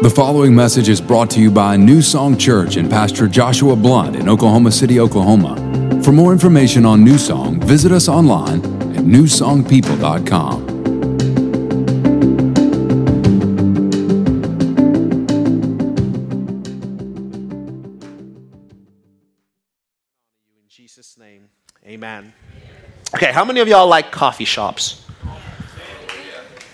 The following message is brought to you by New Song Church and Pastor Joshua Blunt in Oklahoma City, Oklahoma. For more information on New Song, visit us online at newsongpeople.com. In Jesus' name, amen. Okay, how many of y'all like coffee shops?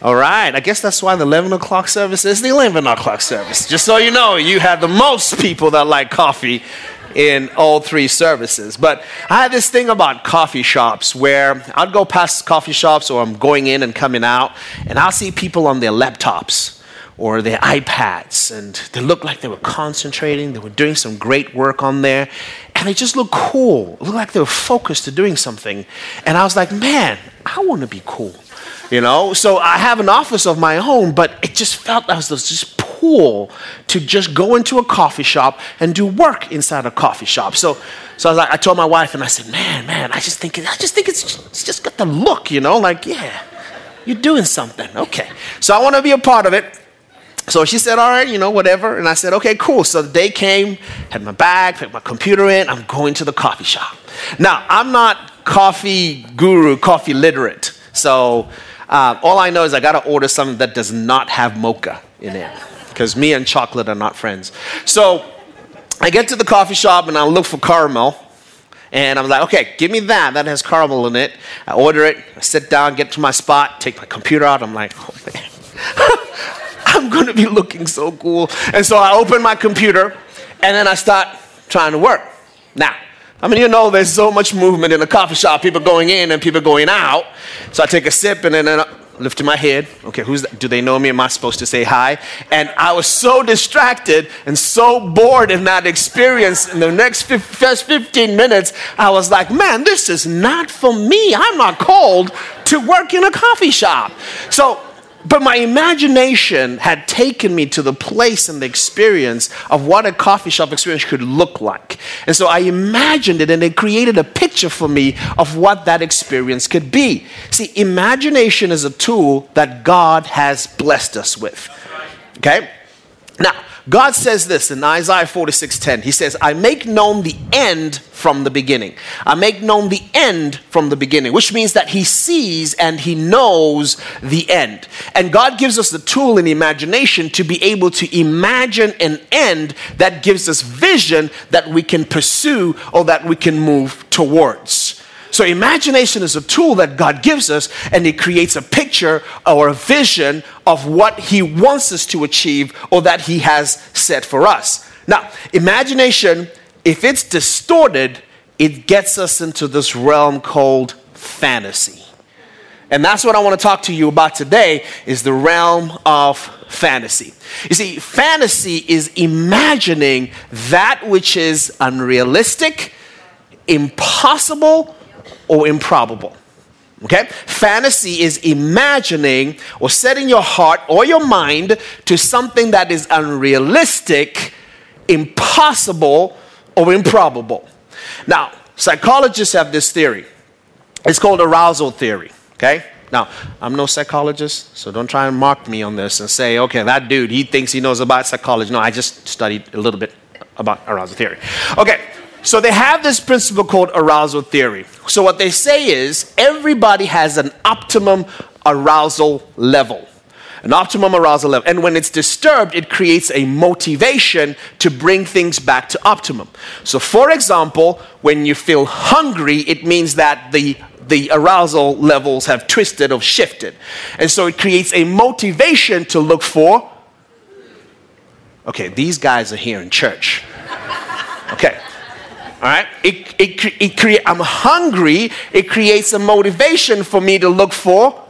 All right, I guess that's why the 11 o'clock service is the 11 o'clock service. Just so you know, you have the most people that like coffee in all three services. But I have this thing about coffee shops where I'd go past coffee shops or I'm going in and coming out, and I'll see people on their laptops or their iPads, and they look like they were concentrating, they were doing some great work on there, and they just look cool. Look like they were focused to doing something. And I was like, man, I want to be cool. You know, so I have an office of my own, but it just felt as though just pull to just go into a coffee shop and do work inside a coffee shop. So, so I, was like, I told my wife, and I said, "Man, man, I just think I just think it's just, it's just got the look, you know, like yeah, you're doing something. Okay, so I want to be a part of it." So she said, All right, you know, whatever. And I said, Okay, cool. So the day came, had my bag, picked my computer in, I'm going to the coffee shop. Now, I'm not coffee guru, coffee literate. So uh, all I know is I got to order something that does not have mocha in it. Because me and chocolate are not friends. So I get to the coffee shop and I look for caramel. And I'm like, okay, give me that. That has caramel in it. I order it. I sit down, get to my spot, take my computer out. I'm like, oh man. I'm going to be looking so cool. And so I open my computer and then I start trying to work. Now, I mean, you know, there's so much movement in a coffee shop, people going in and people going out. So I take a sip and then I lift my head. Okay, who's that? Do they know me? Am I supposed to say hi? And I was so distracted and so bored in that experience. In the next first 15 minutes, I was like, man, this is not for me. I'm not called to work in a coffee shop. So but my imagination had taken me to the place and the experience of what a coffee shop experience could look like. And so I imagined it and it created a picture for me of what that experience could be. See, imagination is a tool that God has blessed us with. Okay? Now, God says this in Isaiah 46:10. He says, "I make known the end from the beginning. I make known the end from the beginning," which means that he sees and he knows the end. And God gives us the tool in imagination to be able to imagine an end that gives us vision that we can pursue or that we can move towards. So, imagination is a tool that God gives us, and it creates a picture or a vision of what He wants us to achieve or that He has set for us. Now, imagination, if it's distorted, it gets us into this realm called fantasy. And that's what I want to talk to you about today is the realm of fantasy. You see, fantasy is imagining that which is unrealistic, impossible, or improbable. Okay? Fantasy is imagining or setting your heart or your mind to something that is unrealistic, impossible, or improbable. Now, psychologists have this theory. It's called arousal theory. Okay? Now, I'm no psychologist, so don't try and mock me on this and say, okay, that dude, he thinks he knows about psychology. No, I just studied a little bit about arousal theory. Okay, so they have this principle called arousal theory. So what they say is everybody has an optimum arousal level. An optimum arousal level. And when it's disturbed, it creates a motivation to bring things back to optimum. So, for example, when you feel hungry, it means that the the arousal levels have twisted or shifted. And so it creates a motivation to look for. Okay, these guys are here in church. Okay. All right? It, it, it create, I'm hungry. It creates a motivation for me to look for.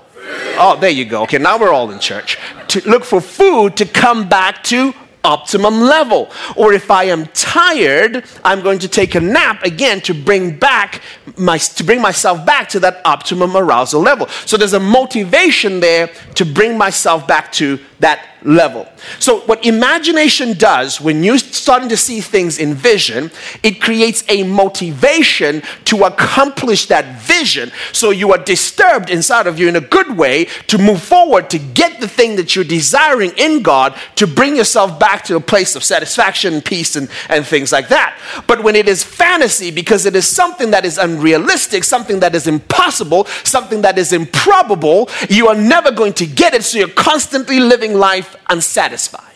Oh, there you go. Okay, now we're all in church. To look for food to come back to optimum level. Or if I am tired, I'm going to take a nap again to bring back my to bring myself back to that optimum arousal level. So there's a motivation there to bring myself back to that level. So, what imagination does when you're starting to see things in vision, it creates a motivation to accomplish that vision. So, you are disturbed inside of you in a good way to move forward to get the thing that you're desiring in God to bring yourself back to a place of satisfaction, peace, and, and things like that. But when it is fantasy, because it is something that is unrealistic, something that is impossible, something that is improbable, you are never going to get it. So, you're constantly living life unsatisfied.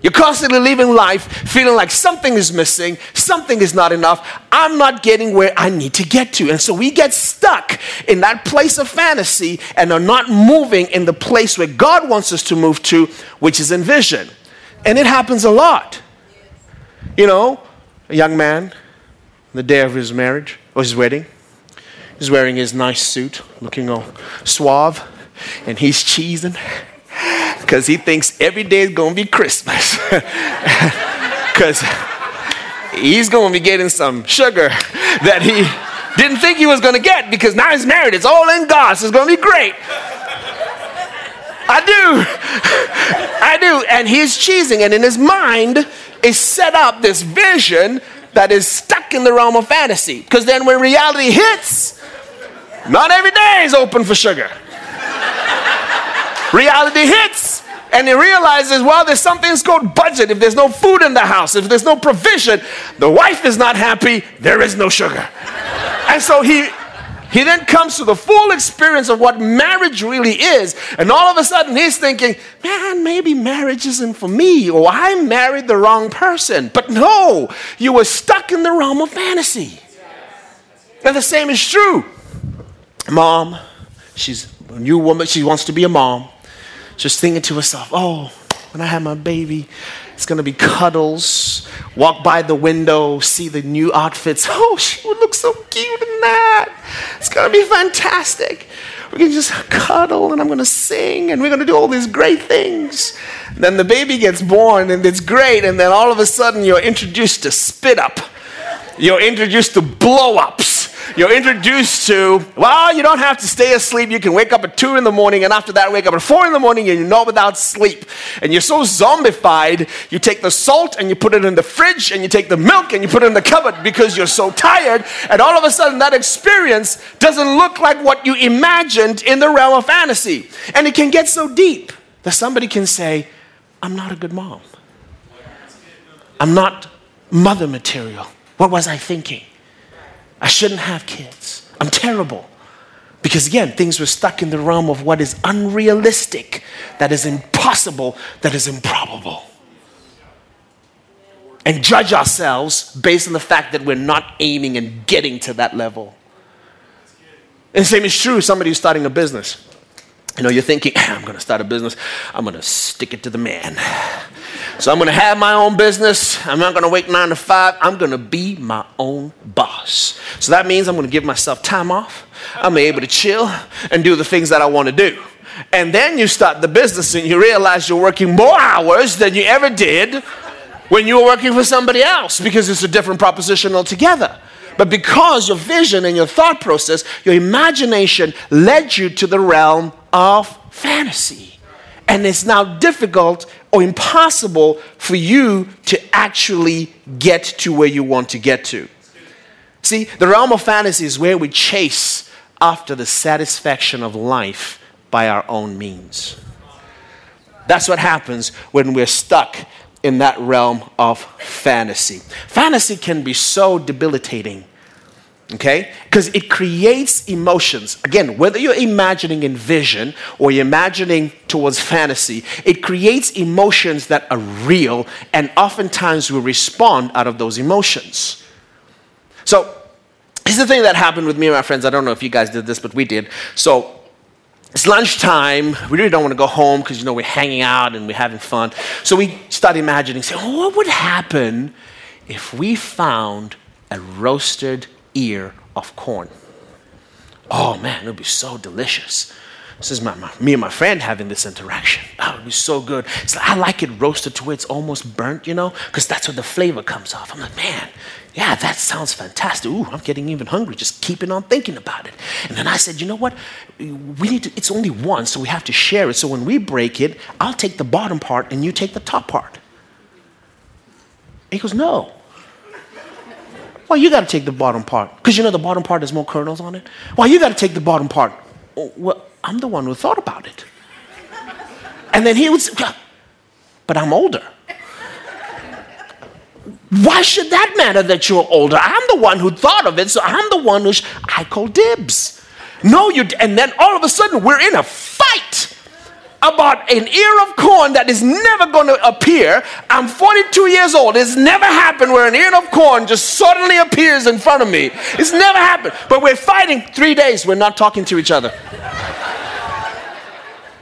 You're constantly living life feeling like something is missing, something is not enough. I'm not getting where I need to get to. And so we get stuck in that place of fantasy and are not moving in the place where God wants us to move to, which is in vision. And it happens a lot. You know, a young man, the day of his marriage or his wedding, he's wearing his nice suit, looking all suave, and he's cheesing because he thinks every day is going to be Christmas. Because he's going to be getting some sugar that he didn't think he was going to get because now he's married. It's all in God, so it's going to be great. I do. I do. And he's cheesing, and in his mind is set up this vision that is stuck in the realm of fantasy. Because then when reality hits, not every day is open for sugar. Reality hits, and he realizes, well, there's something's called budget. If there's no food in the house, if there's no provision, the wife is not happy, there is no sugar. And so he he then comes to the full experience of what marriage really is, and all of a sudden he's thinking, man, maybe marriage isn't for me, or I married the wrong person. But no, you were stuck in the realm of fantasy. And the same is true. Mom, she's a new woman, she wants to be a mom just thinking to herself, oh, when I have my baby, it's gonna be cuddles. Walk by the window, see the new outfits. Oh, she would look so cute in that. It's gonna be fantastic. We can just cuddle and I'm gonna sing and we're gonna do all these great things. then the baby gets born and it's great, and then all of a sudden you're introduced to spit up. You're introduced to blow ups you're introduced to, well, you don't have to stay asleep. You can wake up at 2 in the morning, and after that, wake up at 4 in the morning, and you're not without sleep. And you're so zombified, you take the salt and you put it in the fridge, and you take the milk and you put it in the cupboard because you're so tired. And all of a sudden, that experience doesn't look like what you imagined in the realm of fantasy. And it can get so deep that somebody can say, I'm not a good mom. I'm not mother material. What was I thinking? I shouldn't have kids. I'm terrible. Because again, things were stuck in the realm of what is unrealistic, that is impossible, that is improbable. And judge ourselves based on the fact that we're not aiming and getting to that level. And the same is true somebody who's starting a business. You know, you're thinking, ah, I'm going to start a business, I'm going to stick it to the man. So I'm going to have my own business. I'm not going to wait nine to five. I'm going to be my own boss. So that means I'm going to give myself time off. I'm able to chill and do the things that I want to do. And then you start the business and you realize you're working more hours than you ever did when you were working for somebody else because it's a different proposition altogether. But because your vision and your thought process, your imagination led you to the realm of fantasy. And it's now difficult or impossible for you to actually get to where you want to get to. See, the realm of fantasy is where we chase after the satisfaction of life by our own means. That's what happens when we're stuck in that realm of fantasy. Fantasy can be so debilitating okay? Because it creates emotions. Again, whether you're imagining in vision or you're imagining towards fantasy, it creates emotions that are real and oftentimes we respond out of those emotions. So, here's the thing that happened with me and my friends. I don't know if you guys did this, but we did. So, it's lunchtime. We really don't want to go home because, you know, we're hanging out and we're having fun. So we start imagining, saying, oh, what would happen if we found a roasted ear of corn. Oh man, it would be so delicious. This is my, my, me and my friend having this interaction. Oh, it was so good. I like it roasted to where it's almost burnt, you know, because that's where the flavor comes off. I'm like, man, yeah, that sounds fantastic. Ooh, I'm getting even hungry just keeping on thinking about it. And then I said, you know what? We need to, it's only one, so we have to share it. So when we break it, I'll take the bottom part and you take the top part. He goes, no. Well, you got to take the bottom part because you know the bottom part has more kernels on it. Well, you got to take the bottom part. Oh, well, I'm the one who thought about it. And then he would say, but I'm older. Why should that matter that you're older? I'm the one who thought of it, so I'm the one who sh- I call dibs. No, you. And then all of a sudden, we're in a fight about an ear of corn that is never going to appear. I'm 42 years old. It's never happened where an ear of corn just suddenly appears in front of me. It's never happened. But we're fighting three days. We're not talking to each other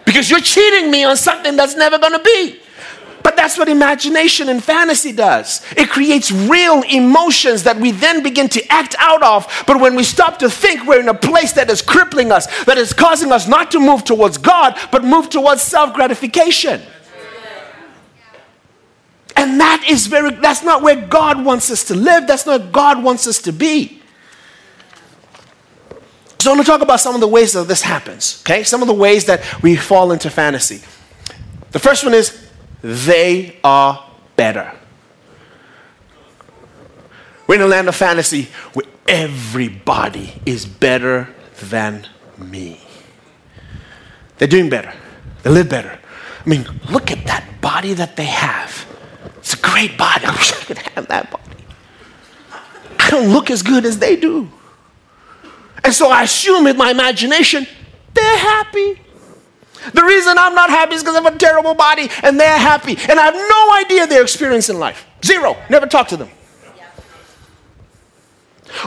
because you're cheating me on something that's never going to be. But that's what imagination and fantasy does. It creates real emotions that we then begin to act out of. But when we stop to think, we're in a place that is crippling us, that is causing us not to move towards God, but move towards self gratification. And that is very, that's not where God wants us to live. That's not God wants us to be. So I'm going to talk about some of the ways that this happens, okay? Some of the ways that we fall into fantasy. The first one is they are better. We're in a land of fantasy where everybody is better than me. They're doing better, they live better. I mean, look at that body that they have. It's a great body. I wish I could have that body. I don't look as good as they do. And so I assume in my imagination, they're happy. The reason I'm not happy is because I have a terrible body and they're happy. And I have no idea their experience in life. Zero. Never talk to them.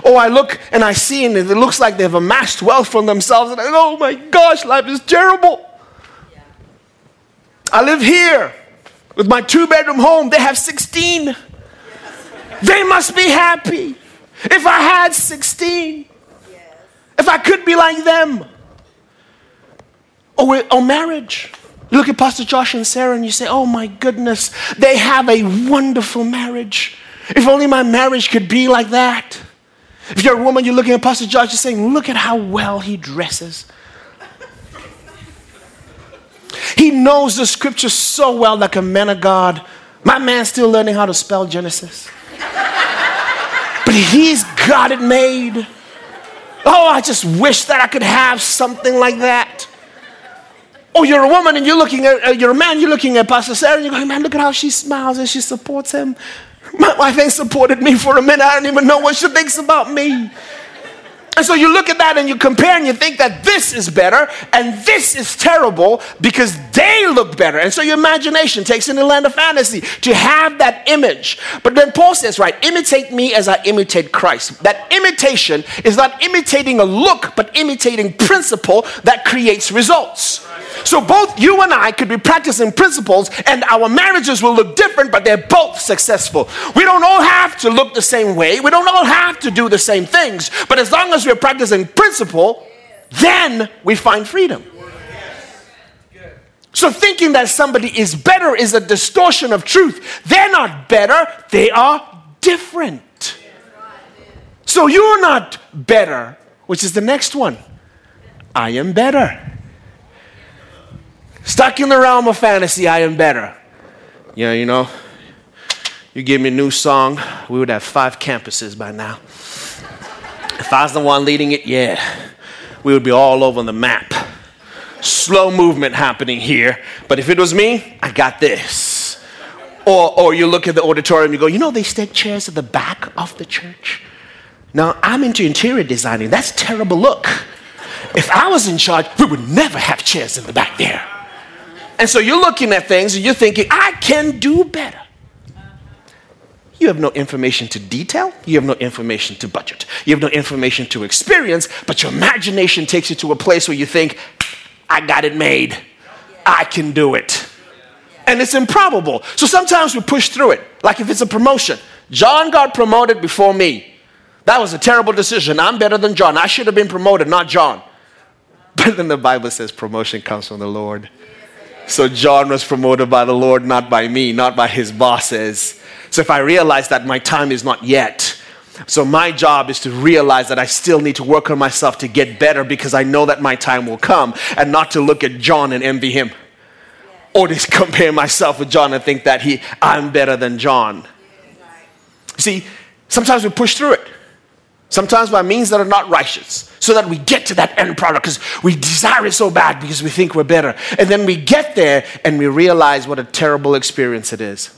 Oh, I look and I see and it looks like they've amassed wealth for themselves. And I oh my gosh, life is terrible. I live here with my two bedroom home. They have 16. They must be happy. If I had 16, if I could be like them. Oh, or, or oh, marriage. You look at Pastor Josh and Sarah and you say, oh my goodness, they have a wonderful marriage. If only my marriage could be like that. If you're a woman, you're looking at Pastor Josh, you're saying, look at how well he dresses. He knows the scripture so well, like a man of God. My man's still learning how to spell Genesis. but he's got it made. Oh, I just wish that I could have something like that. Oh, you're a woman and you're looking at, uh, you're a man, you're looking at Pastor Sarah and you're going, man, look at how she smiles and she supports him. My wife ain't supported me for a minute. I don't even know what she thinks about me. And so you look at that and you compare and you think that this is better and this is terrible because they look better. And so your imagination takes in the land of fantasy to have that image. But then Paul says, right, imitate me as I imitate Christ. That imitation is not imitating a look, but imitating principle that creates results. So both you and I could be practicing principles and our marriages will look different, but they're both successful. We don't all have to look the same way. We don't all have to do the same things. But as long as we're practicing principle, then we find freedom. So thinking that somebody is better is a distortion of truth. They're not better, they are different. So you're not better, which is the next one. I am better. Stuck in the realm of fantasy, I am better. Yeah, you know, you give me a new song, we would have five campuses by now. If I was the one leading it, yeah, we would be all over the map. Slow movement happening here, but if it was me, I got this. Or, or you look at the auditorium, you go, you know, they stick chairs at the back of the church. Now, I'm into interior designing. That's terrible look. If I was in charge, we would never have chairs in the back there. And so you're looking at things and you're thinking, I can do better. You have no information to detail. You have no information to budget. You have no information to experience, but your imagination takes you to a place where you think, I got it made. I can do it. And it's improbable. So sometimes we push through it. Like if it's a promotion, John got promoted before me. That was a terrible decision. I'm better than John. I should have been promoted, not John. But then the Bible says promotion comes from the Lord. So John was promoted by the Lord, not by me, not by his bosses. So if I realize that my time is not yet, so my job is to realize that I still need to work on myself to get better because I know that my time will come and not to look at John and envy him or to compare myself with John and think that he I'm better than John. See, sometimes we push through it. Sometimes by means that are not righteous, so that we get to that end product because we desire it so bad because we think we're better. And then we get there and we realize what a terrible experience it is.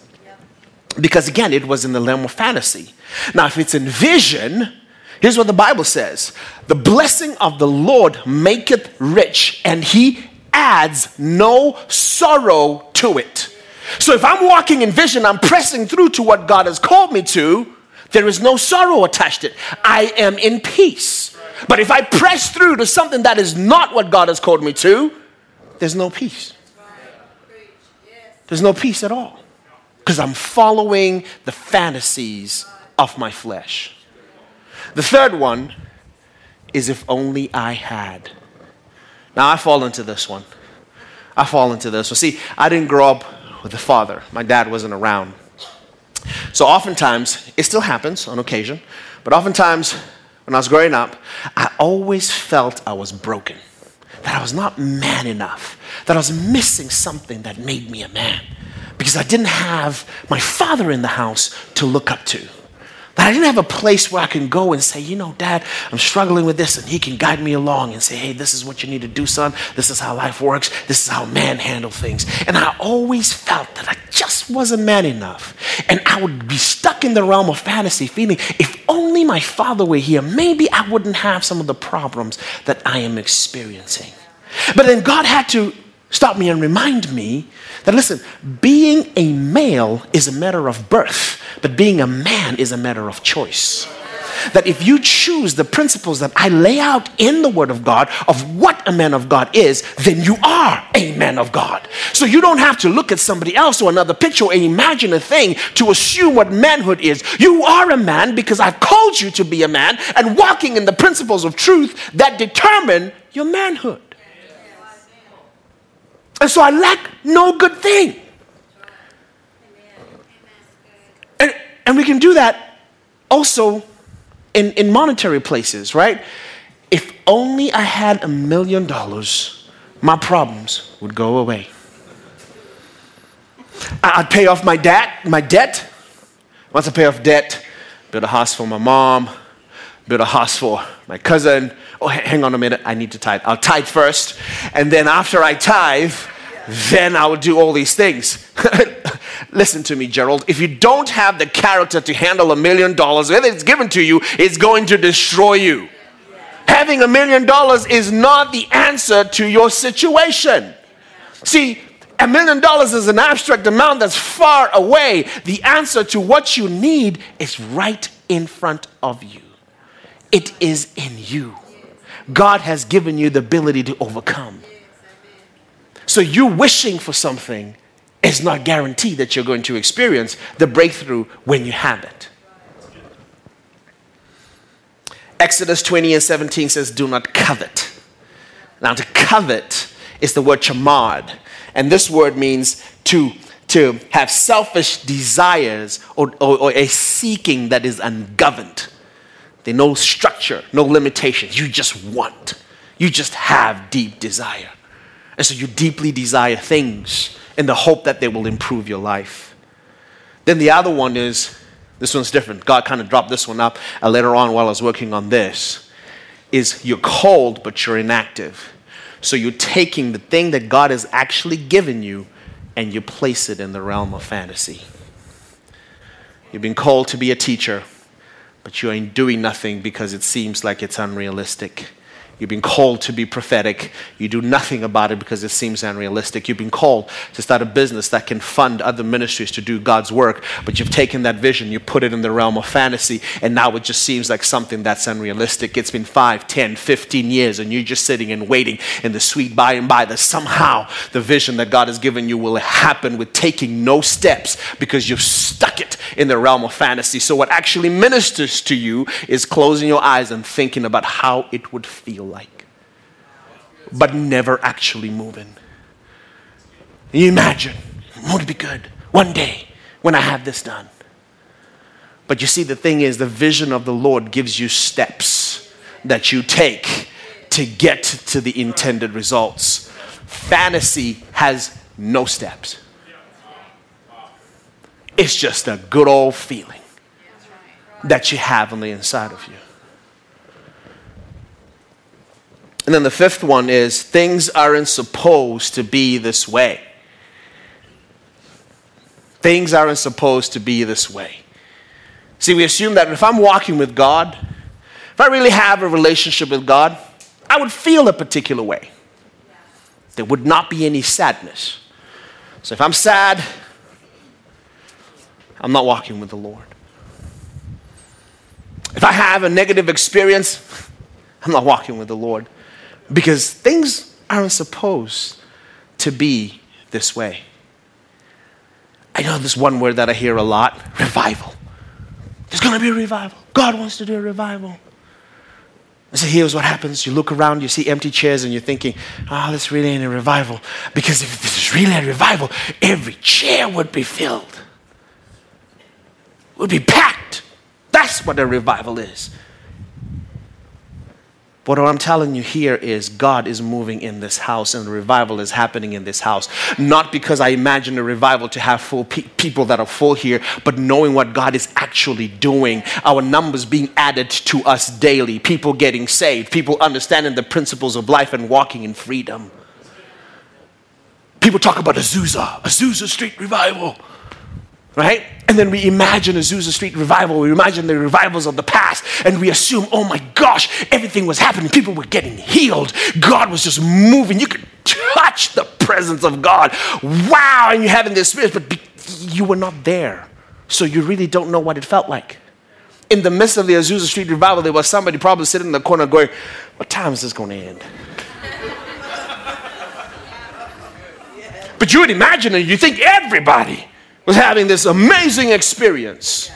Because again, it was in the realm of fantasy. Now, if it's in vision, here's what the Bible says The blessing of the Lord maketh rich, and he adds no sorrow to it. So if I'm walking in vision, I'm pressing through to what God has called me to there is no sorrow attached to it. I am in peace. But if I press through to something that is not what God has called me to, there's no peace. There's no peace at all. Because I'm following the fantasies of my flesh. The third one is if only I had. Now I fall into this one. I fall into this one. See, I didn't grow up with a father, my dad wasn't around. So oftentimes, it still happens on occasion, but oftentimes when I was growing up, I always felt I was broken, that I was not man enough, that I was missing something that made me a man because I didn't have my father in the house to look up to. That I didn't have a place where I can go and say, you know, dad, I'm struggling with this, and he can guide me along and say, hey, this is what you need to do, son. This is how life works. This is how man handle things. And I always felt that I just wasn't man enough. And I would be stuck in the realm of fantasy, feeling if only my father were here, maybe I wouldn't have some of the problems that I am experiencing. But then God had to stop me and remind me that listen, being a male is a matter of birth, but being a man is a matter of choice. That if you choose the principles that I lay out in the Word of God of what a man of God is, then you are a man of God. So you don't have to look at somebody else or another picture or imagine a thing to assume what manhood is. You are a man because I've called you to be a man and walking in the principles of truth that determine your manhood. And so I lack no good thing. And, and we can do that also in, in monetary places, right? If only I had a million dollars, my problems would go away. I'd pay off my debt, my debt. Once I pay off debt, build a house for my mom, build a house for my cousin. Oh, hang on a minute, I need to tithe. I'll tithe first, and then after I tithe, then I will do all these things. Listen to me, Gerald. If you don't have the character to handle a million dollars, whether it's given to you, it's going to destroy you. Having a million dollars is not the answer to your situation. See, a million dollars is an abstract amount that's far away. The answer to what you need is right in front of you, it is in you. God has given you the ability to overcome. So you wishing for something is not guaranteed that you're going to experience the breakthrough when you have it. Exodus 20 and 17 says, Do not covet. Now, to covet is the word chamad, and this word means to, to have selfish desires or, or, or a seeking that is ungoverned. There's no structure, no limitations. You just want, you just have deep desire. And so you deeply desire things in the hope that they will improve your life. Then the other one is this one's different. God kind of dropped this one up uh, later on while I was working on this. Is you're called, but you're inactive. So you're taking the thing that God has actually given you and you place it in the realm of fantasy. You've been called to be a teacher, but you ain't doing nothing because it seems like it's unrealistic. You've been called to be prophetic. You do nothing about it because it seems unrealistic. You've been called to start a business that can fund other ministries to do God's work, but you've taken that vision, you put it in the realm of fantasy, and now it just seems like something that's unrealistic. It's been 5, 10, 15 years, and you're just sitting and waiting in the sweet by and by that somehow the vision that God has given you will happen with taking no steps because you've stuck it in the realm of fantasy. So, what actually ministers to you is closing your eyes and thinking about how it would feel like. but never actually moving. You imagine, won't it be good one day when I have this done? But you see, the thing is, the vision of the Lord gives you steps that you take to get to the intended results. Fantasy has no steps, it's just a good old feeling that you have on the inside of you. And then the fifth one is things aren't supposed to be this way. Things aren't supposed to be this way. See, we assume that if I'm walking with God, if I really have a relationship with God, I would feel a particular way. There would not be any sadness. So if I'm sad, I'm not walking with the Lord. If I have a negative experience, I'm not walking with the Lord because things aren't supposed to be this way. I know this one word that I hear a lot revival. There's going to be a revival. God wants to do a revival. And so here's what happens. You look around, you see empty chairs, and you're thinking, oh, this really ain't a revival. Because if this is really a revival, every chair would be filled, would be packed. That's what a revival is. But what I'm telling you here is God is moving in this house and revival is happening in this house. Not because I imagine a revival to have full pe- people that are full here, but knowing what God is actually doing. Our numbers being added to us daily, people getting saved, people understanding the principles of life and walking in freedom. People talk about Azusa, Azusa Street Revival right? And then we imagine Azusa Street revival. We imagine the revivals of the past, and we assume, oh my gosh, everything was happening. People were getting healed. God was just moving. You could touch the presence of God. Wow! And you're having this experience, but you were not there. So you really don't know what it felt like. In the midst of the Azusa Street revival, there was somebody probably sitting in the corner going, What time is this going to end? but you would imagine it, you think everybody was having this amazing experience.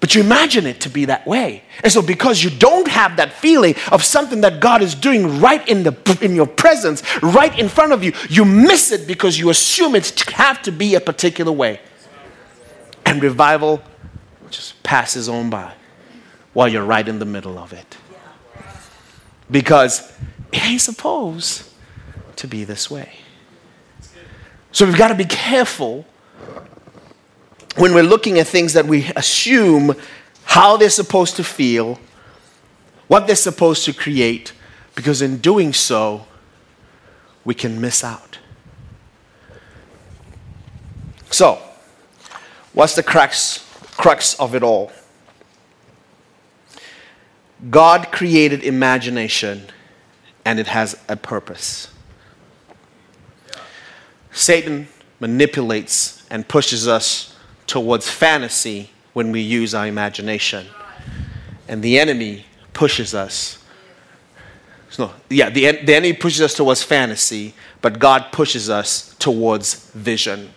But you imagine it to be that way. And so, because you don't have that feeling of something that God is doing right in, the, in your presence, right in front of you, you miss it because you assume it have to be a particular way. And revival just passes on by while you're right in the middle of it. Because it ain't supposed to be this way. So, we've got to be careful when we're looking at things that we assume how they're supposed to feel, what they're supposed to create, because in doing so, we can miss out. So, what's the crux, crux of it all? God created imagination and it has a purpose. Satan manipulates and pushes us towards fantasy when we use our imagination. And the enemy pushes us. No, yeah, the, the enemy pushes us towards fantasy, but God pushes us towards vision.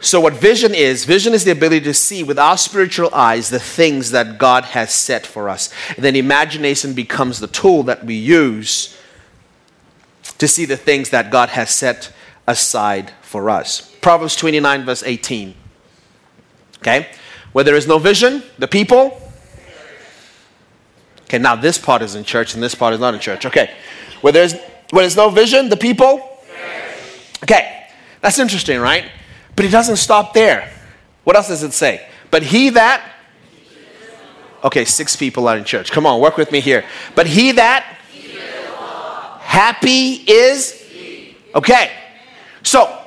So, what vision is, vision is the ability to see with our spiritual eyes the things that God has set for us. And then imagination becomes the tool that we use to see the things that God has set aside for us. Proverbs 29, verse 18. Okay? Where there is no vision, the people. Okay, now this part is in church and this part is not in church. Okay. Where there's where there's no vision, the people. Okay. That's interesting, right? But it doesn't stop there. What else does it say? But he that Okay, six people are in church. Come on, work with me here. But he that happy is Okay. So,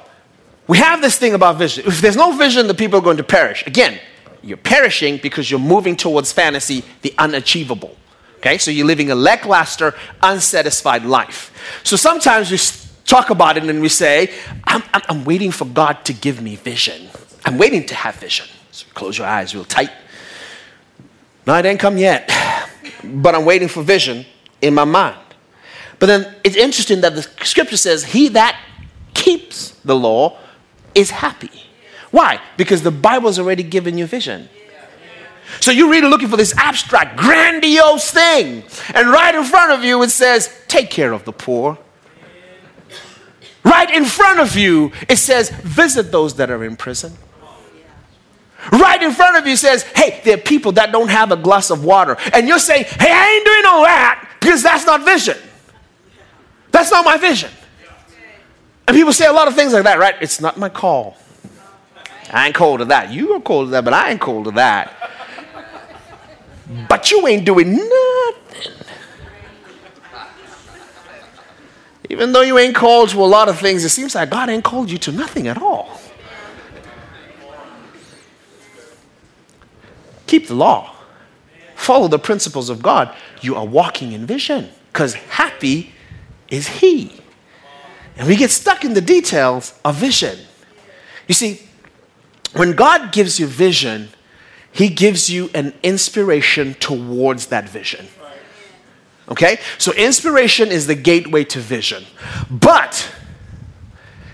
we have this thing about vision. If there's no vision, the people are going to perish. Again, you're perishing because you're moving towards fantasy, the unachievable. Okay, so you're living a lackluster, unsatisfied life. So sometimes we talk about it and we say, I'm, I'm, I'm waiting for God to give me vision. I'm waiting to have vision. So close your eyes real tight. No, it ain't come yet, but I'm waiting for vision in my mind. But then it's interesting that the scripture says, He that keeps the law is happy. Why? Because the Bible's already given you vision. So you're really looking for this abstract, grandiose thing. And right in front of you, it says, take care of the poor. Right in front of you, it says, visit those that are in prison. Right in front of you says, hey, there are people that don't have a glass of water. And you're saying, hey, I ain't doing all that because that's not vision. That's not my vision. And people say a lot of things like that, right? It's not my call. I ain't called to that. You are called to that, but I ain't called to that. But you ain't doing nothing. Even though you ain't called to a lot of things, it seems like God ain't called you to nothing at all. Keep the law. Follow the principles of God. You are walking in vision because happy is He. And we get stuck in the details of vision. You see, when God gives you vision, He gives you an inspiration towards that vision. Okay? So inspiration is the gateway to vision. But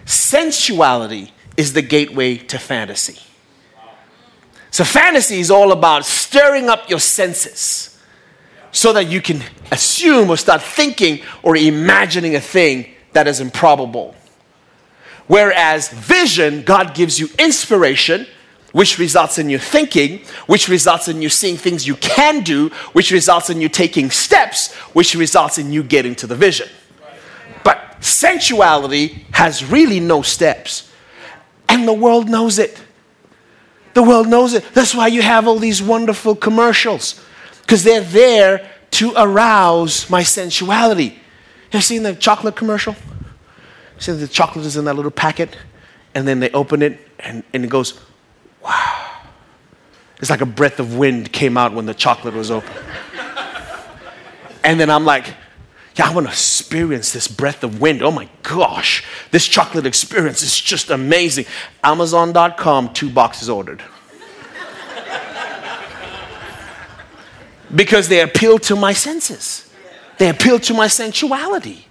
sensuality is the gateway to fantasy. So fantasy is all about stirring up your senses so that you can assume or start thinking or imagining a thing that is improbable. Whereas vision, God gives you inspiration, which results in you thinking, which results in you seeing things you can do, which results in you taking steps, which results in you getting to the vision. But sensuality has really no steps. And the world knows it. The world knows it. That's why you have all these wonderful commercials, because they're there to arouse my sensuality. Have you seen the chocolate commercial? See the chocolate is in that little packet, and then they open it, and, and it goes, wow. It's like a breath of wind came out when the chocolate was open. and then I'm like, yeah, I want to experience this breath of wind. Oh my gosh, this chocolate experience is just amazing. Amazon.com, two boxes ordered. because they appeal to my senses, they appeal to my sensuality.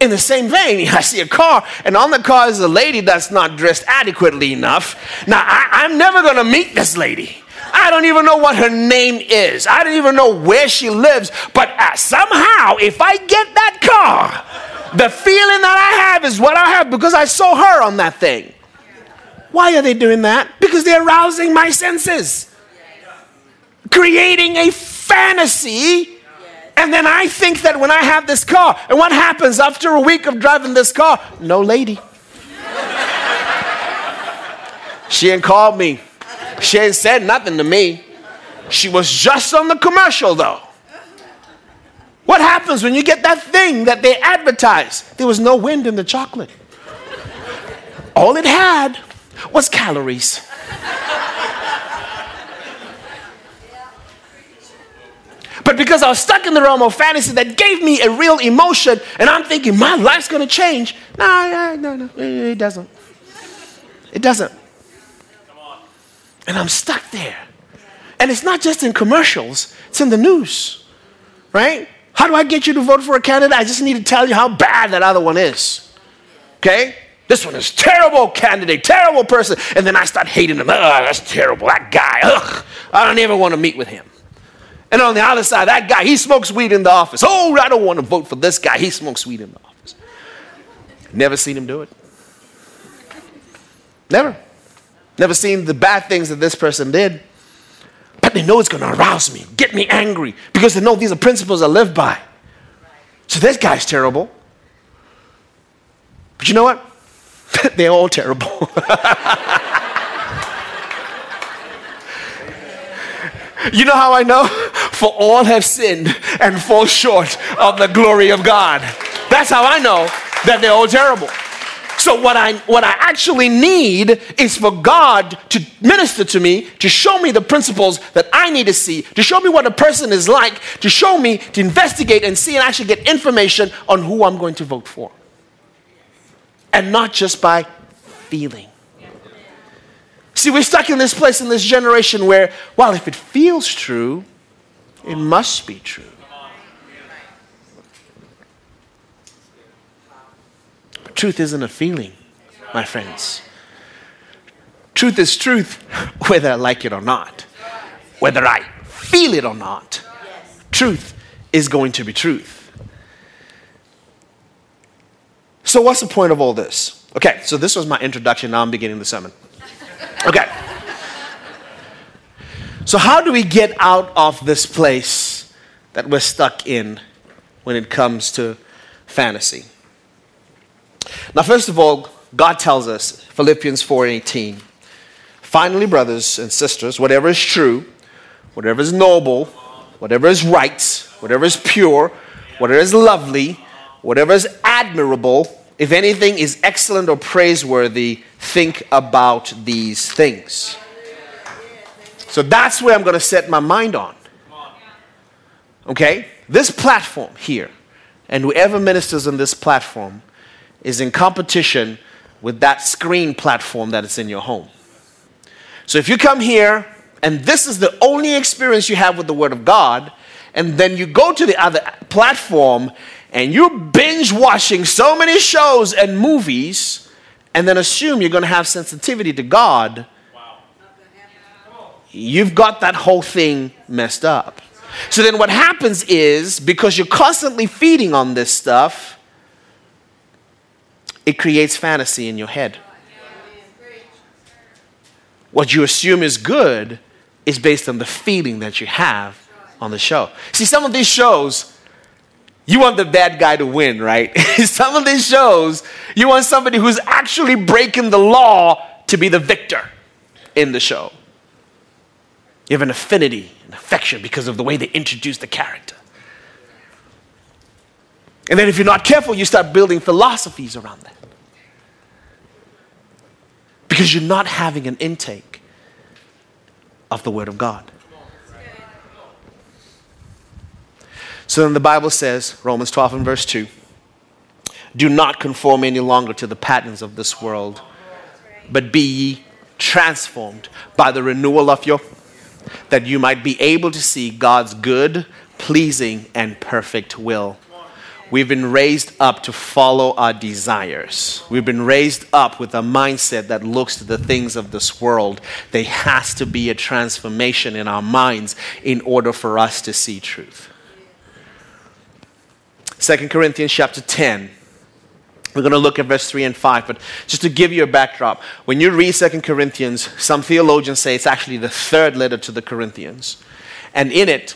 In the same vein, I see a car, and on the car is a lady that's not dressed adequately enough. Now, I, am never gonna meet this lady. I don't even know what her name is. I don't even know where she lives. But uh, somehow, if I get that car, the feeling that I have is what I have because I saw her on that thing. Why are they doing that? Because they're arousing my senses, creating a fantasy and then I think that when I have this car, and what happens after a week of driving this car? No lady. she ain't called me. She ain't said nothing to me. She was just on the commercial though. What happens when you get that thing that they advertise? There was no wind in the chocolate. All it had was calories. But because I was stuck in the realm of fantasy that gave me a real emotion, and I'm thinking my life's going to change. No, no, no, it doesn't. It doesn't. And I'm stuck there. And it's not just in commercials, it's in the news, right? How do I get you to vote for a candidate? I just need to tell you how bad that other one is. Okay? This one is terrible candidate, terrible person. And then I start hating him. Oh, that's terrible. That guy. Ugh. I don't ever want to meet with him. And on the other side, that guy, he smokes weed in the office. Oh, I don't want to vote for this guy. He smokes weed in the office. Never seen him do it. Never. Never seen the bad things that this person did. But they know it's going to arouse me, get me angry, because they know these are principles I live by. So this guy's terrible. But you know what? They're all terrible. You know how I know? For all have sinned and fall short of the glory of God. That's how I know that they're all terrible. So what I what I actually need is for God to minister to me, to show me the principles that I need to see, to show me what a person is like, to show me to investigate and see and actually get information on who I'm going to vote for. And not just by feeling. See, we're stuck in this place in this generation where, well, if it feels true, it must be true. But truth isn't a feeling, my friends. Truth is truth, whether I like it or not. whether I feel it or not. Truth is going to be truth. So, what's the point of all this? Okay, so this was my introduction. Now I'm beginning the sermon. Okay. So, how do we get out of this place that we're stuck in when it comes to fantasy? Now, first of all, God tells us, Philippians 4:18, finally, brothers and sisters, whatever is true, whatever is noble, whatever is right, whatever is pure, whatever is lovely, whatever is admirable, if anything is excellent or praiseworthy, think about these things. So that's where I'm going to set my mind on. Okay? This platform here, and whoever ministers on this platform, is in competition with that screen platform that is in your home. So if you come here and this is the only experience you have with the Word of God, and then you go to the other platform and you're binge watching so many shows and movies, and then assume you're going to have sensitivity to God, you've got that whole thing messed up. So then what happens is because you're constantly feeding on this stuff, it creates fantasy in your head. What you assume is good is based on the feeling that you have on the show. See, some of these shows, you want the bad guy to win, right? some of these shows, you want somebody who's actually breaking the law to be the victor in the show. You have an affinity, an affection because of the way they introduce the character. And then, if you're not careful, you start building philosophies around that. Because you're not having an intake of the Word of God. So then the Bible says, Romans 12 and verse 2 do not conform any longer to the patterns of this world, but be ye transformed by the renewal of your that you might be able to see God's good, pleasing, and perfect will. We've been raised up to follow our desires. We've been raised up with a mindset that looks to the things of this world. There has to be a transformation in our minds in order for us to see truth. 2 Corinthians chapter 10. We're going to look at verse 3 and 5, but just to give you a backdrop, when you read 2 Corinthians, some theologians say it's actually the third letter to the Corinthians. And in it,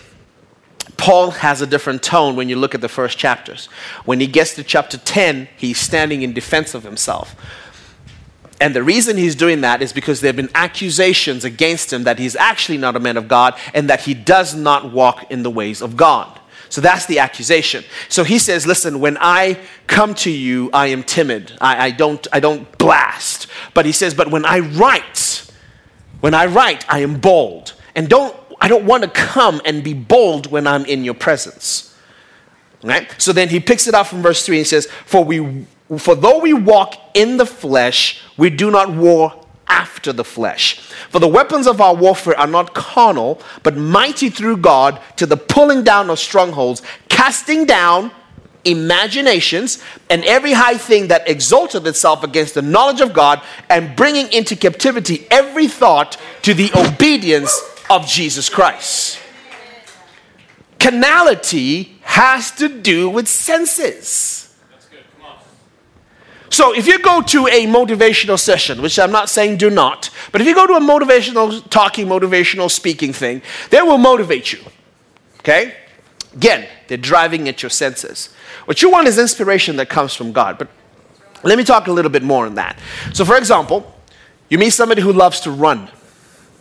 Paul has a different tone when you look at the first chapters. When he gets to chapter 10, he's standing in defense of himself. And the reason he's doing that is because there have been accusations against him that he's actually not a man of God and that he does not walk in the ways of God. So that's the accusation. So he says, Listen, when I come to you, I am timid. I, I, don't, I don't blast. But he says, But when I write, when I write, I am bold. And don't, I don't want to come and be bold when I'm in your presence. Right? So then he picks it up from verse 3 and says, For we for though we walk in the flesh, we do not war after the flesh. For the weapons of our warfare are not carnal, but mighty through God to the pulling down of strongholds, casting down imaginations and every high thing that exalteth itself against the knowledge of God, and bringing into captivity every thought to the obedience of Jesus Christ. Carnality has to do with senses. So if you go to a motivational session, which I'm not saying do not, but if you go to a motivational talking, motivational speaking thing, they will motivate you. Okay? Again, they're driving at your senses. What you want is inspiration that comes from God. But let me talk a little bit more on that. So, for example, you meet somebody who loves to run.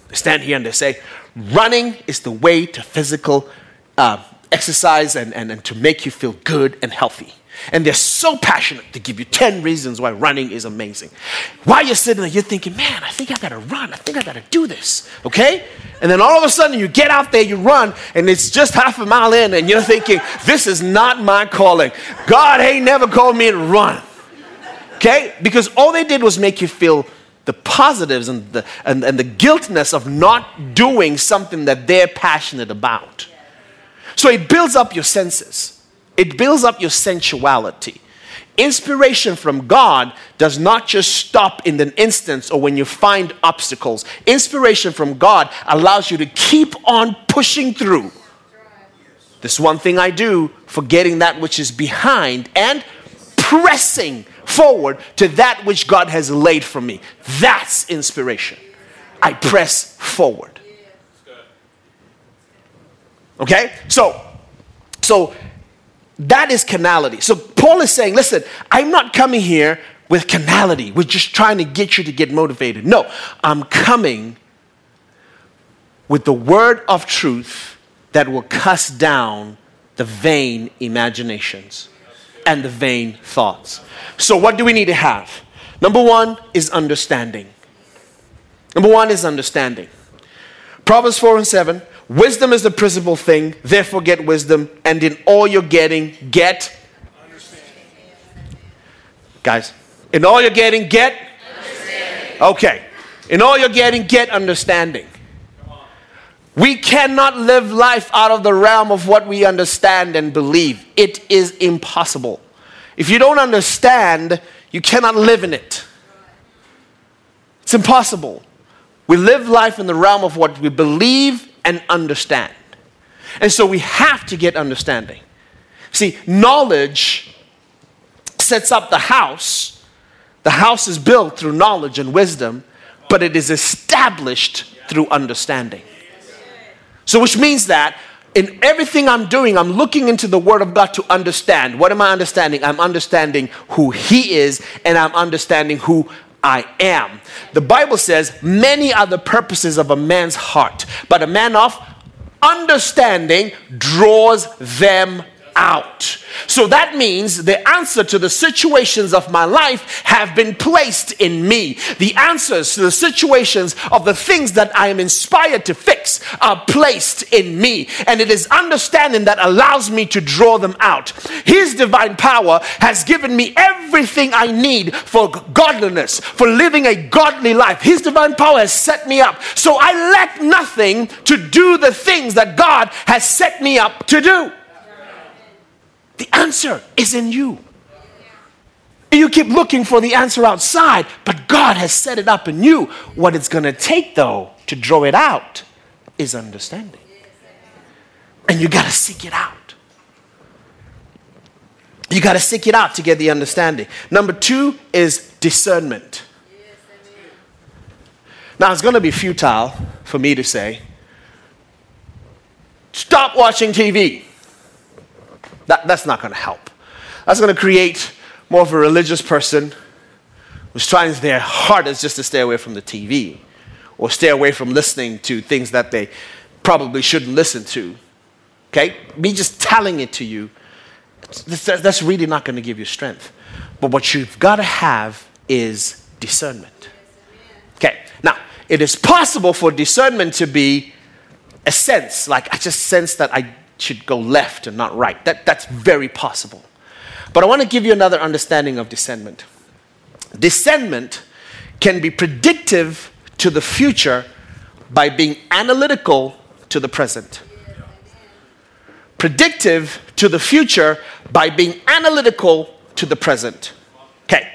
They stand here and they say, running is the way to physical uh, exercise and, and, and to make you feel good and healthy. And they're so passionate to give you 10 reasons why running is amazing. While you're sitting there, you're thinking, man, I think I gotta run. I think I gotta do this. Okay? And then all of a sudden, you get out there, you run, and it's just half a mile in, and you're thinking, this is not my calling. God ain't never called me to run. Okay? Because all they did was make you feel the positives and the, and, and the guiltness of not doing something that they're passionate about. So it builds up your senses. It builds up your sensuality. Inspiration from God does not just stop in an instance or when you find obstacles. Inspiration from God allows you to keep on pushing through. This one thing I do, forgetting that which is behind and pressing forward to that which God has laid for me. That's inspiration. I press forward. Okay? So, so that is carnality. So Paul is saying, listen, I'm not coming here with carnality. We're just trying to get you to get motivated. No, I'm coming with the word of truth that will cast down the vain imaginations and the vain thoughts. So, what do we need to have? Number one is understanding. Number one is understanding. Proverbs 4 and 7 Wisdom is the principal thing, therefore get wisdom, and in all you're getting, get. Guys, in all you're getting, get. Okay. In all you're getting, get understanding. We cannot live life out of the realm of what we understand and believe. It is impossible. If you don't understand, you cannot live in it. It's impossible. We live life in the realm of what we believe and understand. And so we have to get understanding. See, knowledge sets up the house. The house is built through knowledge and wisdom, but it is established through understanding. So, which means that in everything I'm doing, I'm looking into the Word of God to understand. What am I understanding? I'm understanding who He is, and I'm understanding who I am. The Bible says, Many are the purposes of a man's heart, but a man of understanding draws them out. So that means the answer to the situations of my life have been placed in me. The answers to the situations of the things that I am inspired to fix are placed in me. And it is understanding that allows me to draw them out. His divine power has given me everything I need for godliness, for living a godly life. His divine power has set me up. So I lack nothing to do the things that God has set me up to do. The answer is in you. You keep looking for the answer outside, but God has set it up in you. What it's going to take, though, to draw it out is understanding. And you got to seek it out. You got to seek it out to get the understanding. Number two is discernment. Now, it's going to be futile for me to say, stop watching TV. That, that's not going to help. That's going to create more of a religious person who's trying their hardest just to stay away from the TV or stay away from listening to things that they probably shouldn't listen to. Okay? Me just telling it to you, that's really not going to give you strength. But what you've got to have is discernment. Okay, now, it is possible for discernment to be a sense, like I just sense that I should go left and not right. That, that's very possible. But I want to give you another understanding of discernment. Discernment can be predictive to the future by being analytical to the present. Predictive to the future by being analytical to the present. Okay.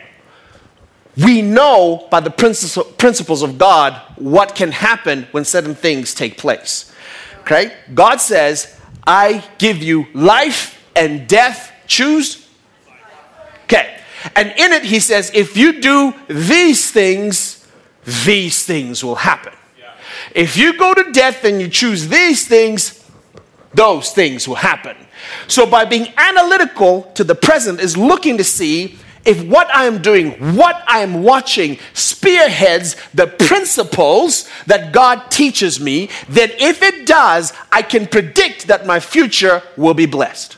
We know by the principles of God what can happen when certain things take place. Okay? God says, I give you life and death. Choose. Okay. And in it, he says, if you do these things, these things will happen. If you go to death and you choose these things, those things will happen. So, by being analytical to the present, is looking to see if what I am doing, what I am watching, spearheads the principles that God teaches me, then if it does, I can predict that my future will be blessed.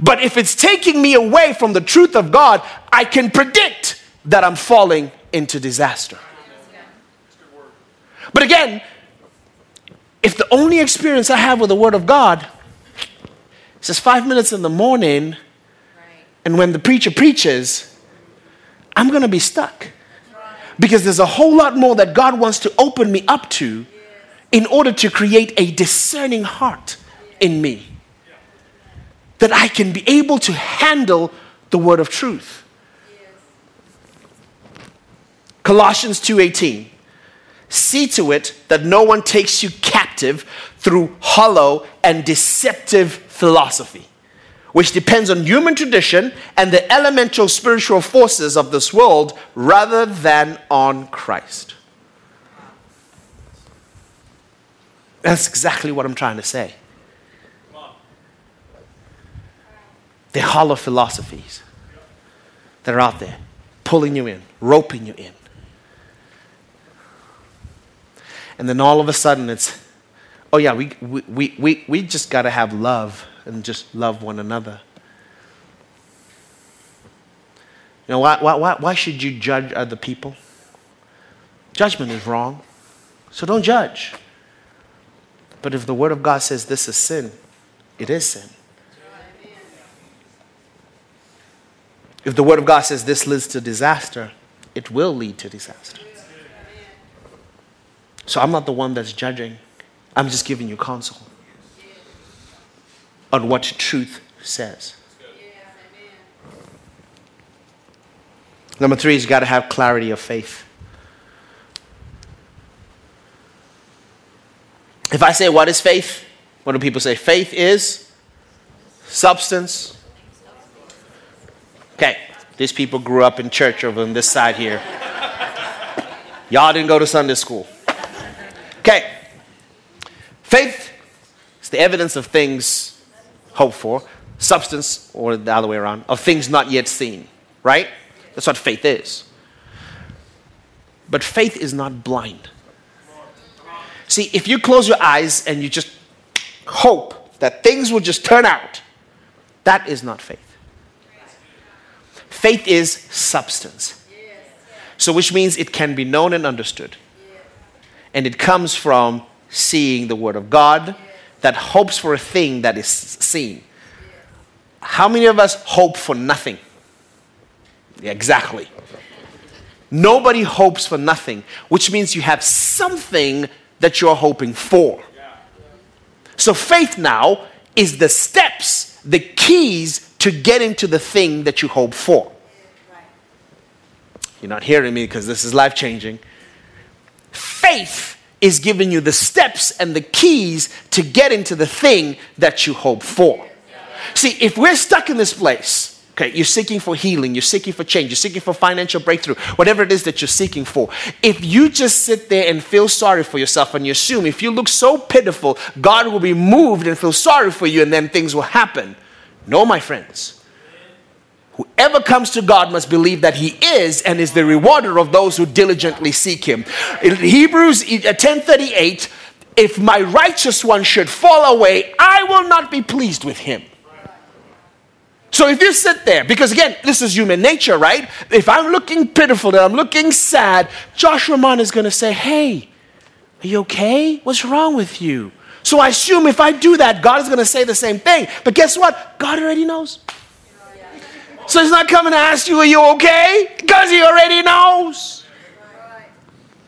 But if it's taking me away from the truth of God, I can predict that I'm falling into disaster. But again, if the only experience I have with the Word of God is just five minutes in the morning and when the preacher preaches, I'm going to be stuck. Because there's a whole lot more that God wants to open me up to in order to create a discerning heart in me. That I can be able to handle the word of truth. Colossians 2:18 See to it that no one takes you captive through hollow and deceptive philosophy, which depends on human tradition and the elemental spiritual forces of this world rather than on Christ. That's exactly what I'm trying to say. They're hollow philosophies that are out there, pulling you in, roping you in. And then all of a sudden it's, oh yeah, we, we, we, we just got to have love and just love one another. You know, why, why, why should you judge other people? Judgment is wrong. So don't judge. But if the Word of God says this is sin, it is sin. If the Word of God says this leads to disaster, it will lead to disaster. So I'm not the one that's judging, I'm just giving you counsel on what truth says. Number three is got to have clarity of faith. If I say, What is faith? What do people say? Faith is substance. Okay, these people grew up in church over on this side here. Y'all didn't go to Sunday school. Okay, faith is the evidence of things hoped for, substance, or the other way around, of things not yet seen, right? That's what faith is. But faith is not blind. See, if you close your eyes and you just hope that things will just turn out, that is not faith. Faith is substance. So, which means it can be known and understood. And it comes from seeing the Word of God that hopes for a thing that is seen. How many of us hope for nothing? Yeah, exactly. Nobody hopes for nothing, which means you have something that you're hoping for. So faith now is the steps, the keys to getting to the thing that you hope for. You're not hearing me because this is life changing. Faith is giving you the steps and the keys to get into the thing that you hope for. See, if we're stuck in this place, Okay, you're seeking for healing, you're seeking for change, you're seeking for financial breakthrough, whatever it is that you're seeking for. If you just sit there and feel sorry for yourself and you assume if you look so pitiful, God will be moved and feel sorry for you and then things will happen. No, my friends. Whoever comes to God must believe that He is and is the rewarder of those who diligently seek Him. In Hebrews uh, 10:38, if my righteous one should fall away, I will not be pleased with him. So if you sit there, because again, this is human nature, right? If I'm looking pitiful and I'm looking sad, Josh Romano is going to say, Hey, are you okay? What's wrong with you? So I assume if I do that, God is going to say the same thing. But guess what? God already knows. So he's not coming to ask you, Are you okay? Because he already knows.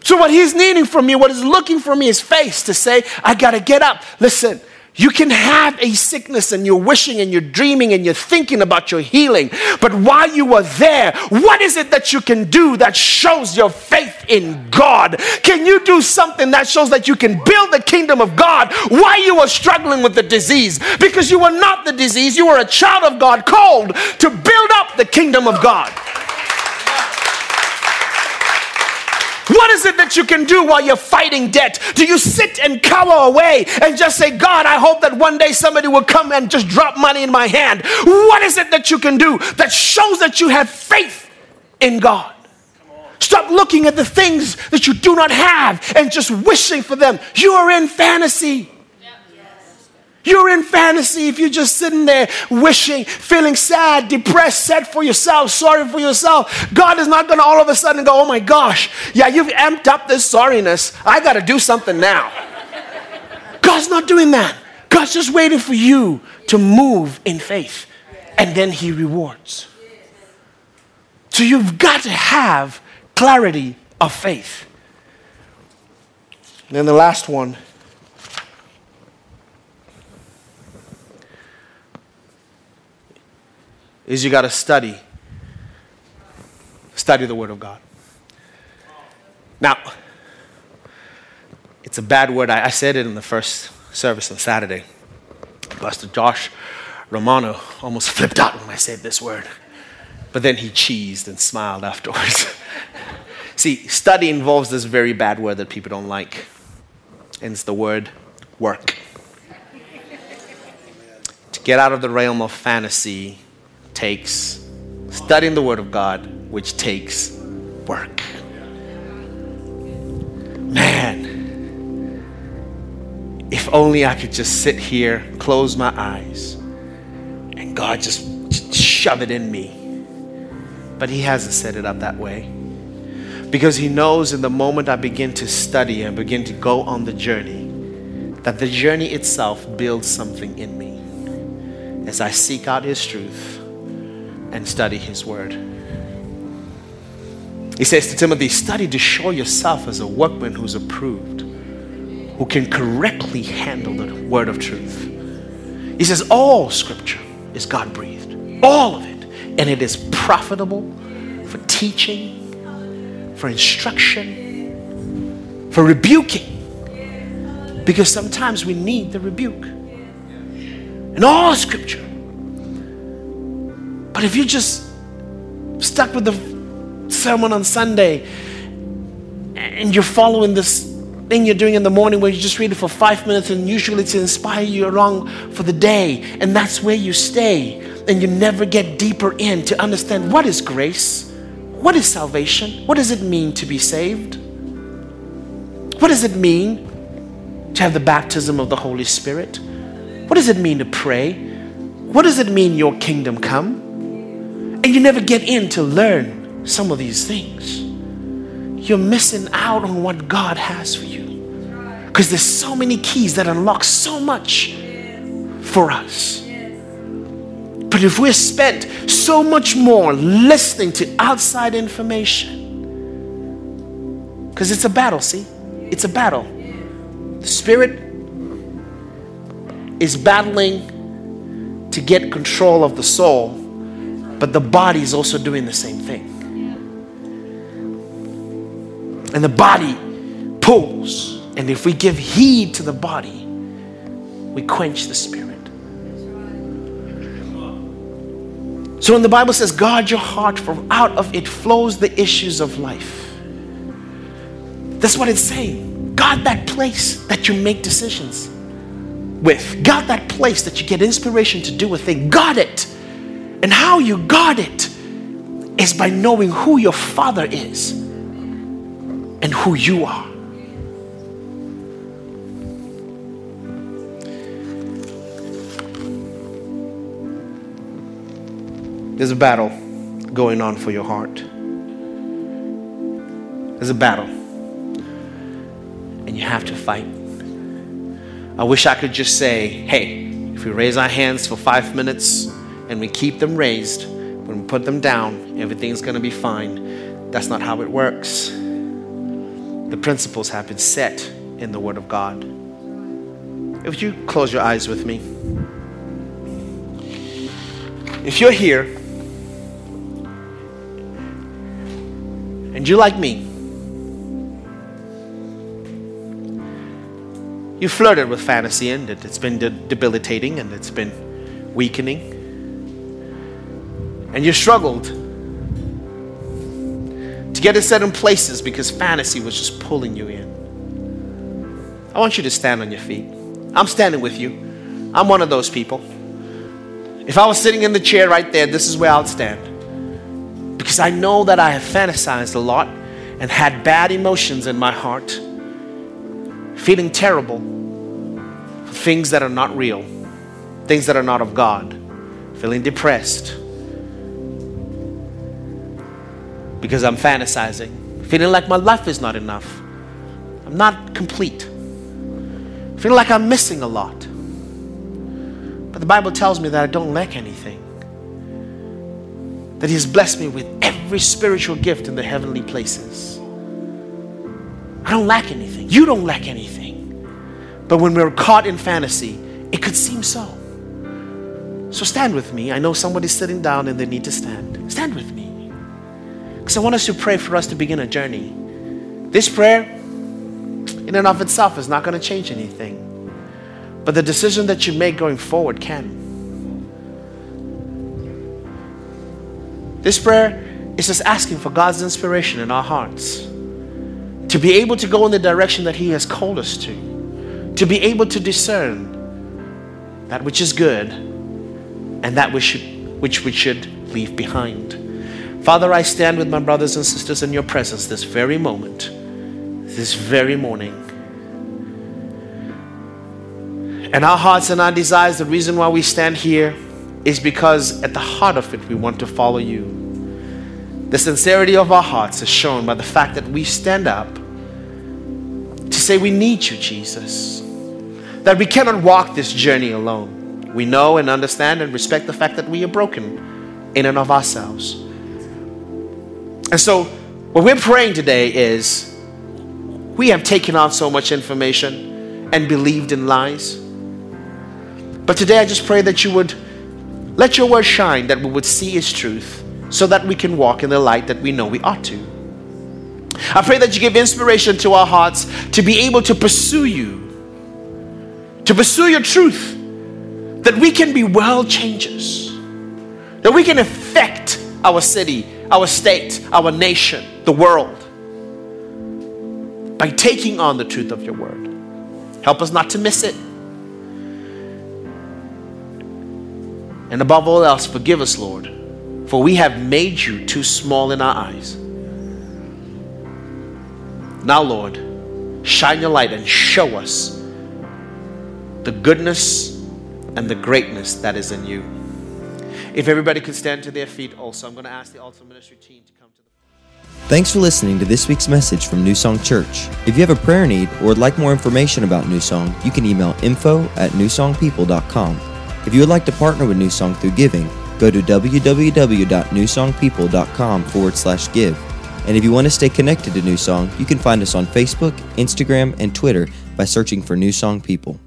So what he's needing from me, what he's looking for me is face to say, I got to get up. Listen, you can have a sickness and you're wishing and you're dreaming and you're thinking about your healing. But while you are there, what is it that you can do that shows your faith in God? Can you do something that shows that you can build the kingdom of God while you are struggling with the disease? Because you are not the disease, you are a child of God called to build up the kingdom of God. What is it that you can do while you're fighting debt? Do you sit and cower away and just say, God, I hope that one day somebody will come and just drop money in my hand? What is it that you can do that shows that you have faith in God? Stop looking at the things that you do not have and just wishing for them. You are in fantasy. You're in fantasy if you're just sitting there wishing, feeling sad, depressed, sad for yourself, sorry for yourself. God is not going to all of a sudden go, oh my gosh, yeah, you've amped up this sorriness. I got to do something now. God's not doing that. God's just waiting for you to move in faith, and then He rewards. So you've got to have clarity of faith. And then the last one is you got to study. Study the Word of God. Now, it's a bad word. I, I said it in the first service on Saturday. Pastor Josh Romano almost flipped out when I said this word. But then he cheesed and smiled afterwards. See, study involves this very bad word that people don't like, and it's the word work. to get out of the realm of fantasy takes studying the Word of God, which takes work. Man, if only I could just sit here, close my eyes, and God just shove it in me. But He hasn't set it up that way. Because He knows in the moment I begin to study and begin to go on the journey, that the journey itself builds something in me as I seek out His truth and study His Word. He says to Timothy, Study to show yourself as a workman who's approved, who can correctly handle the word of truth. He says, All scripture is God breathed, all of it. And it is profitable for teaching, for instruction, for rebuking. Because sometimes we need the rebuke. And all scripture. But if you're just stuck with the sermon on Sunday and you're following this thing you're doing in the morning where you just read it for five minutes and usually to inspire you along for the day, and that's where you stay, and you never get deeper in to understand what is grace, what is salvation, what does it mean to be saved, what does it mean to have the baptism of the Holy Spirit, what does it mean to pray, what does it mean your kingdom come, and you never get in to learn some of these things, you're missing out on what God has for you. Because there's so many keys that unlock so much for us. But if we're spent so much more listening to outside information, because it's a battle, see? It's a battle. The Spirit is battling to get control of the soul, but the body is also doing the same thing and the body pulls. And if we give heed to the body, we quench the spirit. So when the Bible says, guard your heart, from out of it flows the issues of life. That's what it's saying. Guard that place that you make decisions with. Guard that place that you get inspiration to do a thing. Guard it. And how you guard it is by knowing who your Father is and who you are. There's a battle going on for your heart. There's a battle. And you have to fight. I wish I could just say, hey, if we raise our hands for five minutes and we keep them raised, when we put them down, everything's going to be fine. That's not how it works the principles have been set in the Word of God. If you close your eyes with me, if you're here and you're like me, you flirted with fantasy and it's been de- debilitating and it's been weakening, and you struggled to get in certain places because fantasy was just pulling you in. I want you to stand on your feet. I'm standing with you. I'm one of those people. If I was sitting in the chair right there, this is where I'd stand. Because I know that I have fantasized a lot and had bad emotions in my heart, feeling terrible for things that are not real, things that are not of God, feeling depressed because I'm fantasizing, feeling like my life is not enough. I'm not complete. Feeling like I'm missing a lot. But the Bible tells me that I don't lack anything. That He has blessed me with every spiritual gift in the heavenly places. I don't lack anything. You don't lack anything. But when we're caught in fantasy, it could seem so. So stand with me. I know somebody's sitting down and they need to stand. Stand with me. Because I want us to pray for us to begin a journey. This prayer, in and of itself, is not going to change anything. But the decision that you make going forward can. This prayer is just asking for God's inspiration in our hearts to be able to go in the direction that He has called us to, to be able to discern that which is good and that which, should, which we should leave behind. Father, I stand with my brothers and sisters in your presence this very moment, this very morning. And our hearts and our desires, the reason why we stand here is because at the heart of it, we want to follow you. The sincerity of our hearts is shown by the fact that we stand up to say we need you, Jesus. That we cannot walk this journey alone. We know and understand and respect the fact that we are broken in and of ourselves. And so, what we're praying today is we have taken on so much information and believed in lies. But today, I just pray that you would let your word shine, that we would see its truth, so that we can walk in the light that we know we ought to. I pray that you give inspiration to our hearts to be able to pursue you, to pursue your truth, that we can be world changers, that we can affect our city, our state, our nation, the world by taking on the truth of your word. Help us not to miss it. And above all else, forgive us, Lord, for we have made you too small in our eyes. Now, Lord, shine your light and show us the goodness and the greatness that is in you. If everybody could stand to their feet, also, I'm going to ask the altar ministry team to come to the. Thanks for listening to this week's message from New Song Church. If you have a prayer need or would like more information about New Song, you can email info at newsongpeople.com. If you would like to partner with New Song through giving, go to www.newsongpeople.com forward slash give. And if you want to stay connected to New Song, you can find us on Facebook, Instagram, and Twitter by searching for New Song People.